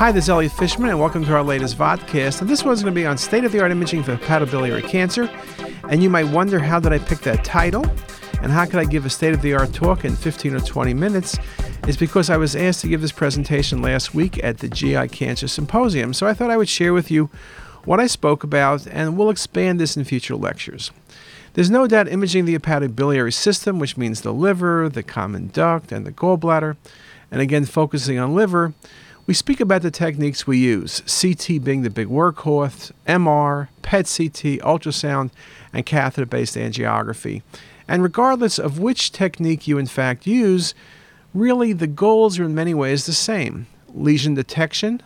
Hi, this is Elliot Fishman, and welcome to our latest vodcast. And this one's going to be on state-of-the-art imaging for hepatobiliary cancer. And you might wonder, how did I pick that title? And how could I give a state-of-the-art talk in 15 or 20 minutes? It's because I was asked to give this presentation last week at the GI Cancer Symposium. So I thought I would share with you what I spoke about, and we'll expand this in future lectures. There's no doubt imaging the hepatobiliary system, which means the liver, the common duct, and the gallbladder, and again focusing on liver, we speak about the techniques we use, CT being the big workhorse, MR, PET CT, ultrasound, and catheter based angiography. And regardless of which technique you in fact use, really the goals are in many ways the same lesion detection,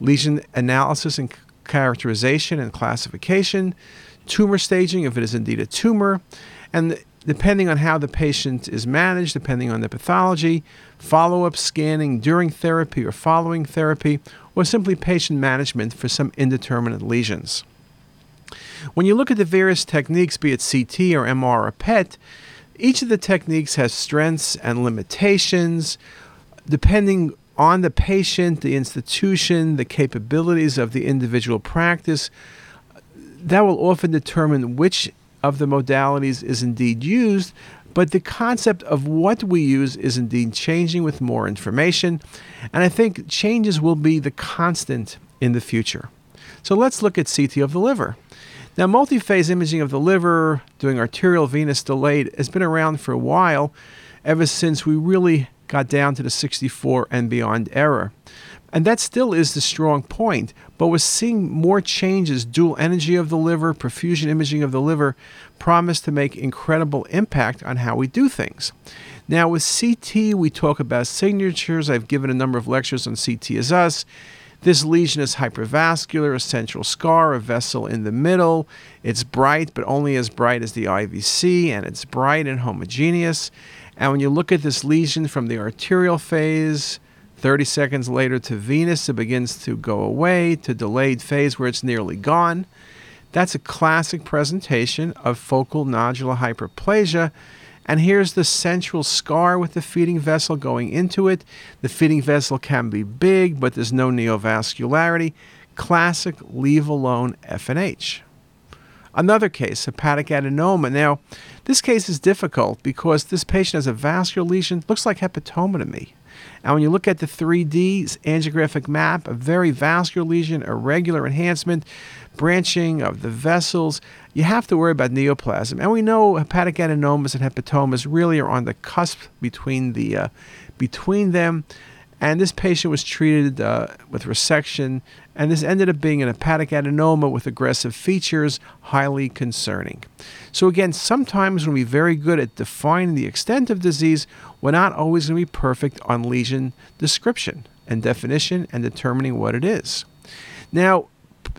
lesion analysis and characterization and classification, tumor staging if it is indeed a tumor, and depending on how the patient is managed, depending on the pathology, follow up scanning during therapy or following therapy, or simply patient management for some indeterminate lesions. When you look at the various techniques, be it CT or MR or PET, each of the techniques has strengths and limitations depending on the patient, the institution, the capabilities of the individual practice. That will often determine which of the modalities is indeed used, but the concept of what we use is indeed changing with more information, and I think changes will be the constant in the future. So let's look at CT of the liver. Now, multi phase imaging of the liver, doing arterial venous delayed, has been around for a while, ever since we really got down to the 64 and beyond era. And that still is the strong point, but we're seeing more changes. Dual energy of the liver, perfusion imaging of the liver promise to make incredible impact on how we do things. Now, with CT, we talk about signatures. I've given a number of lectures on CTisus. This lesion is hypervascular, a central scar, a vessel in the middle. It's bright, but only as bright as the IVC, and it's bright and homogeneous. And when you look at this lesion from the arterial phase, 30 seconds later to venous, it begins to go away, to delayed phase where it's nearly gone. That's a classic presentation of focal nodular hyperplasia. And here's the central scar with the feeding vessel going into it. The feeding vessel can be big, but there's no neovascularity. Classic leave alone FNH. Another case, hepatic adenoma. Now, this case is difficult because this patient has a vascular lesion, looks like hepatoma to me. And when you look at the 3D angiographic map, a very vascular lesion, irregular enhancement, branching of the vessels, you have to worry about neoplasm. And we know hepatic adenomas and hepatomas really are on the cusp between the uh, between them. And this patient was treated uh, with resection, and this ended up being an hepatic adenoma with aggressive features, highly concerning. So, again, sometimes when we're very good at defining the extent of disease, we're not always going to be perfect on lesion description and definition and determining what it is. Now,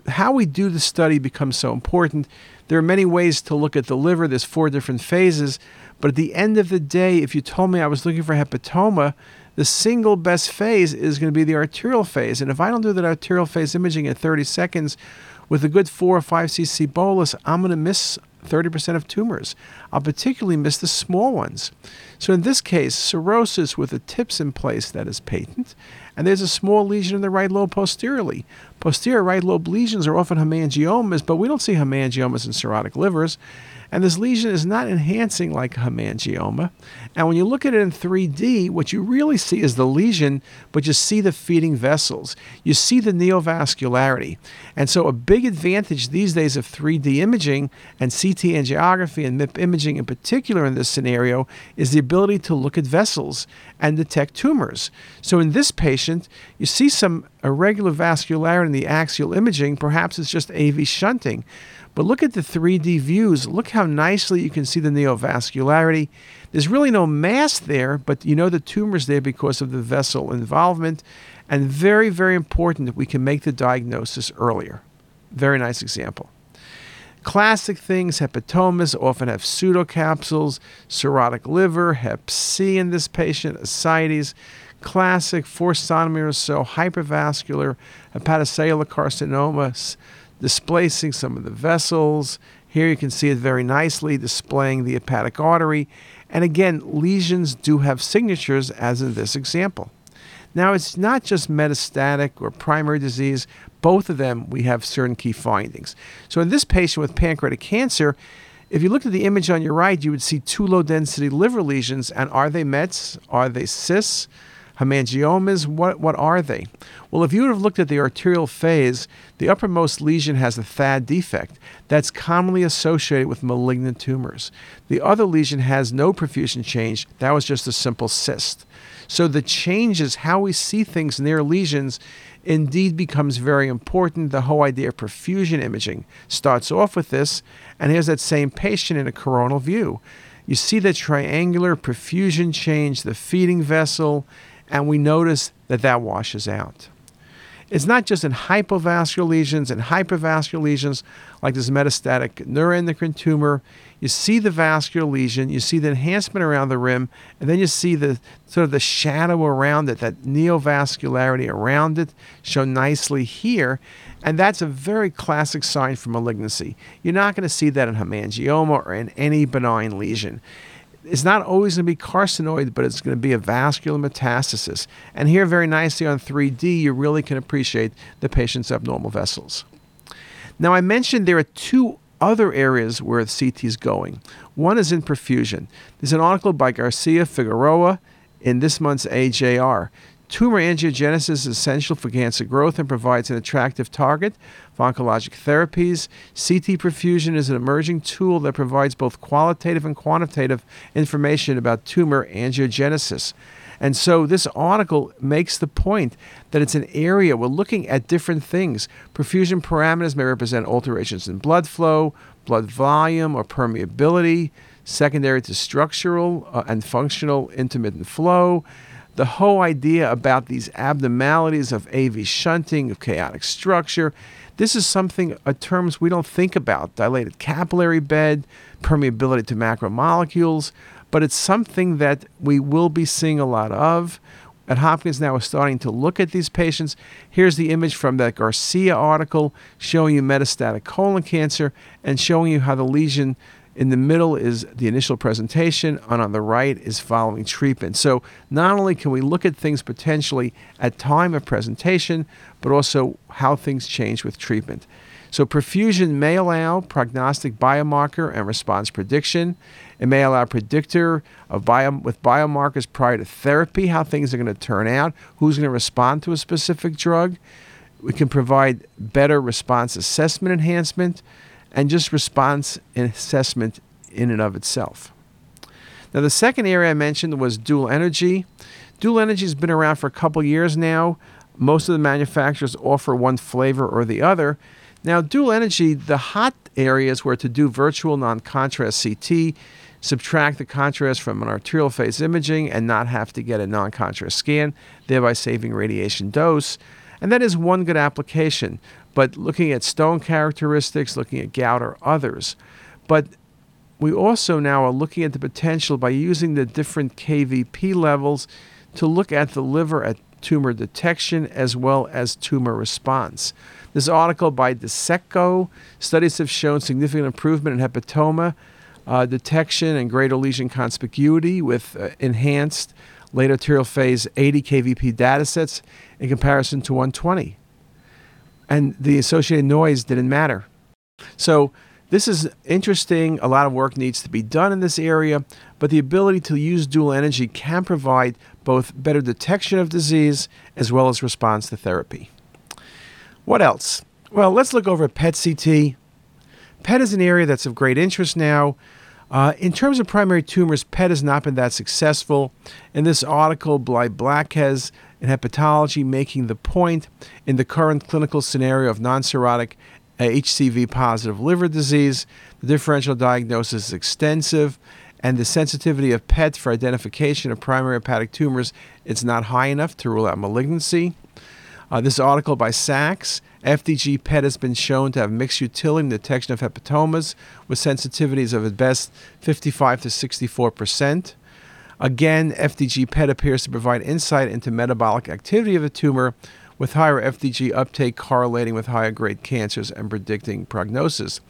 how we do the study becomes so important. There are many ways to look at the liver, there's four different phases, but at the end of the day, if you told me I was looking for hepatoma, the single best phase is going to be the arterial phase. And if I don't do that arterial phase imaging in 30 seconds with a good 4 or 5 cc bolus, I'm going to miss 30% of tumors. I'll particularly miss the small ones. So in this case, cirrhosis with the TIPS in place that is patent, and there's a small lesion in the right lobe posteriorly. Posterior right lobe lesions are often hemangiomas, but we don't see hemangiomas in cirrhotic livers. And this lesion is not enhancing like hemangioma. And when you look at it in 3D, what you really see is the lesion, but you see the feeding vessels. You see the neovascularity. And so, a big advantage these days of 3D imaging and CT angiography and MIP imaging in particular in this scenario is the ability to look at vessels and detect tumors. So, in this patient, you see some irregular vascularity in the axial imaging. Perhaps it's just AV shunting. But look at the 3D views. Look how nicely you can see the neovascularity. There's really no mass there, but you know the tumor's there because of the vessel involvement. And very, very important that we can make the diagnosis earlier. Very nice example. Classic things hepatomas often have pseudocapsules, cirrhotic liver, hep C in this patient, ascites. Classic four centimeters or so hypervascular hepatocellular carcinoma displacing some of the vessels. Here you can see it very nicely displaying the hepatic artery. And again, lesions do have signatures, as in this example. Now, it's not just metastatic or primary disease. Both of them, we have certain key findings. So, in this patient with pancreatic cancer, if you looked at the image on your right, you would see two low density liver lesions. And are they METs? Are they cysts? Hemangiomas, what, what are they? Well, if you would have looked at the arterial phase, the uppermost lesion has a THAD defect that's commonly associated with malignant tumors. The other lesion has no perfusion change, that was just a simple cyst. So the changes, how we see things near lesions, indeed becomes very important. The whole idea of perfusion imaging starts off with this, and here's that same patient in a coronal view. You see the triangular perfusion change, the feeding vessel, and we notice that that washes out. It's not just in hypovascular lesions and hypervascular lesions like this metastatic neuroendocrine tumor. You see the vascular lesion, you see the enhancement around the rim, and then you see the sort of the shadow around it, that neovascularity around it, shown nicely here. And that's a very classic sign for malignancy. You're not going to see that in hemangioma or in any benign lesion it's not always going to be carcinoid, but it's going to be a vascular metastasis. And here, very nicely on 3D, you really can appreciate the patient's abnormal vessels. Now, I mentioned there are two other areas where the CT is going. One is in perfusion. There's an article by Garcia Figueroa in this month's AJR Tumor angiogenesis is essential for cancer growth and provides an attractive target for oncologic therapies. CT perfusion is an emerging tool that provides both qualitative and quantitative information about tumor angiogenesis. And so this article makes the point that it's an area we're looking at different things. Perfusion parameters may represent alterations in blood flow, blood volume, or permeability, secondary to structural uh, and functional intermittent flow the whole idea about these abnormalities of AV shunting, of chaotic structure, this is something, uh, terms we don't think about dilated capillary bed, permeability to macromolecules, but it's something that we will be seeing a lot of. At Hopkins now, we're starting to look at these patients. Here's the image from that Garcia article showing you metastatic colon cancer and showing you how the lesion in the middle is the initial presentation, and on the right is following treatment. So not only can we look at things potentially at time of presentation, but also how things change with treatment. So perfusion may allow prognostic biomarker and response prediction. It may allow predictor of bio, with biomarkers prior to therapy, how things are going to turn out, who's going to respond to a specific drug. We can provide better response assessment enhancement and just response and assessment in and of itself. Now, the second area I mentioned was dual energy. Dual energy has been around for a couple years now. Most of the manufacturers offer one flavor or the other. Now, dual energy, the hot areas were to do virtual non contrast CT, subtract the contrast from an arterial phase imaging, and not have to get a non contrast scan, thereby saving radiation dose. And that is one good application but looking at stone characteristics, looking at gout or others. But we also now are looking at the potential by using the different KVP levels to look at the liver at tumor detection as well as tumor response. This article by De Cecco studies have shown significant improvement in hepatoma uh, detection and greater lesion conspicuity with uh, enhanced late arterial phase 80 KVP datasets in comparison to 120 and the associated noise didn't matter. So this is interesting. A lot of work needs to be done in this area, but the ability to use dual energy can provide both better detection of disease as well as response to therapy. What else? Well, let's look over PET CT. PET is an area that's of great interest now. Uh, in terms of primary tumors, PET has not been that successful. In this article by Blackes in hepatology making the point in the current clinical scenario of non cirrhotic HCV positive liver disease. The differential diagnosis is extensive, and the sensitivity of PET for identification of primary hepatic tumors is not high enough to rule out malignancy. Uh, this article by Sachs FDG PET has been shown to have mixed utility in detection of hepatomas with sensitivities of at best 55 to 64 percent. Again, FDG PET appears to provide insight into metabolic activity of the tumor, with higher FDG uptake correlating with higher grade cancers and predicting prognosis.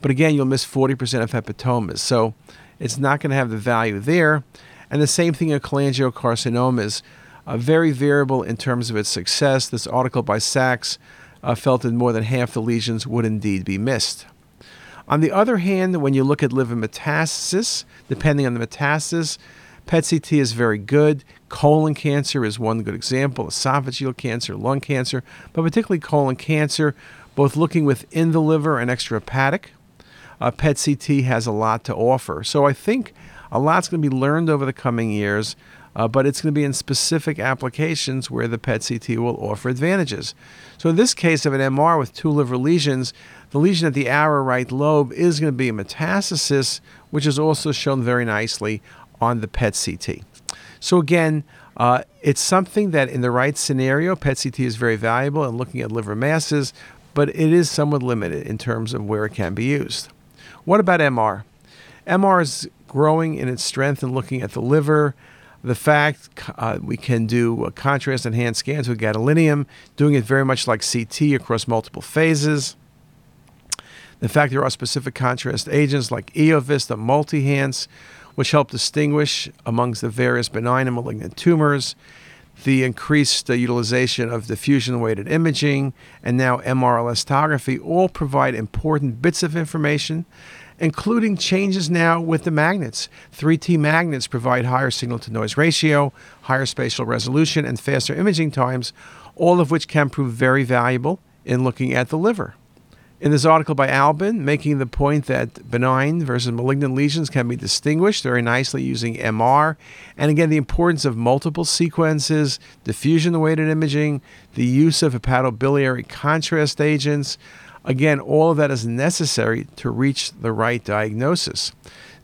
But again, you'll miss 40% of hepatomas, so it's not going to have the value there. And the same thing in cholangiocarcinomas. uh, very variable in terms of its success. This article by Sachs uh, felt that more than half the lesions would indeed be missed. On the other hand, when you look at liver metastasis, depending on the metastasis, PET CT is very good. Colon cancer is one good example, esophageal cancer, lung cancer, but particularly colon cancer, both looking within the liver and extrahepatic. Uh, PET CT has a lot to offer. So I think a lot's going to be learned over the coming years, uh, but it's going to be in specific applications where the PET CT will offer advantages. So in this case of an MR with two liver lesions, the lesion at the outer right lobe is going to be a metastasis, which is also shown very nicely on the PET CT. So again, uh, it's something that in the right scenario, PET CT is very valuable in looking at liver masses, but it is somewhat limited in terms of where it can be used. What about MR? MR is growing in its strength in looking at the liver. The fact uh, we can do uh, contrast enhanced scans with gadolinium, doing it very much like CT across multiple phases. The fact there are specific contrast agents like Eovista, Multihance, which help distinguish amongst the various benign and malignant tumors, the increased uh, utilization of diffusion weighted imaging, and now MR elastography all provide important bits of information, including changes now with the magnets. 3T magnets provide higher signal to noise ratio, higher spatial resolution, and faster imaging times, all of which can prove very valuable in looking at the liver. In this article by Albin, making the point that benign versus malignant lesions can be distinguished very nicely using MR, and again, the importance of multiple sequences, diffusion weighted imaging, the use of hepatobiliary contrast agents. Again, all of that is necessary to reach the right diagnosis.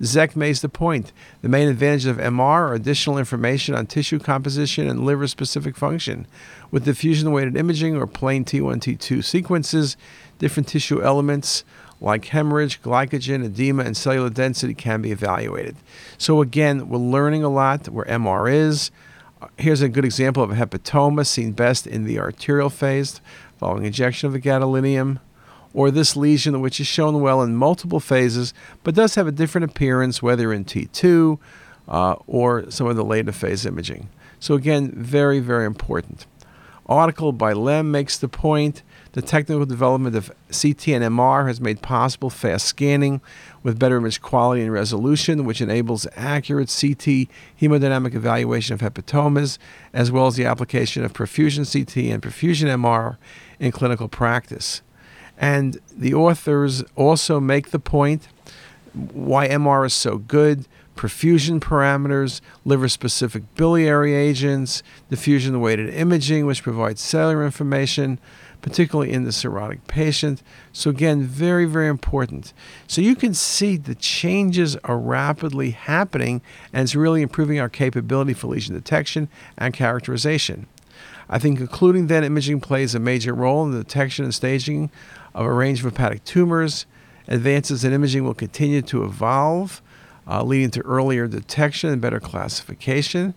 Zech makes the point. The main advantages of MR are additional information on tissue composition and liver specific function. With diffusion weighted imaging or plain T1 T2 sequences, different tissue elements like hemorrhage, glycogen, edema, and cellular density can be evaluated. So, again, we're learning a lot where MR is. Here's a good example of a hepatoma seen best in the arterial phase following injection of the gadolinium, or this lesion, which is shown well in multiple phases but does have a different appearance whether in T2 uh, or some of the later phase imaging. So, again, very, very important. Article by Lem makes the point the technical development of CT and MR has made possible fast scanning with better image quality and resolution, which enables accurate CT hemodynamic evaluation of hepatomas, as well as the application of perfusion CT and perfusion MR in clinical practice. And the authors also make the point why MR is so good perfusion parameters, liver specific biliary agents, diffusion weighted imaging, which provides cellular information particularly in the cirrhotic patient. So, again, very, very important. So, you can see the changes are rapidly happening and it's really improving our capability for lesion detection and characterization. I think including that imaging plays a major role in the detection and staging of a range of hepatic tumors. Advances in imaging will continue to evolve, uh, leading to earlier detection and better classification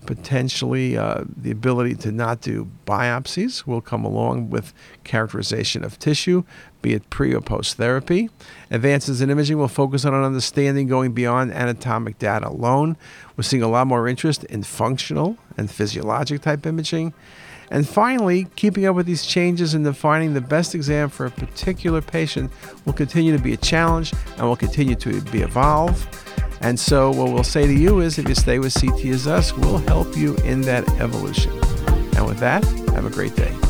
potentially uh, the ability to not do biopsies will come along with characterization of tissue, be it pre or post therapy. Advances in imaging will focus on an understanding going beyond anatomic data alone. We're seeing a lot more interest in functional and physiologic type imaging. And finally, keeping up with these changes and defining the best exam for a particular patient will continue to be a challenge and will continue to be evolved. And so, what we'll say to you is if you stay with CTisus, we'll help you in that evolution. And with that, have a great day.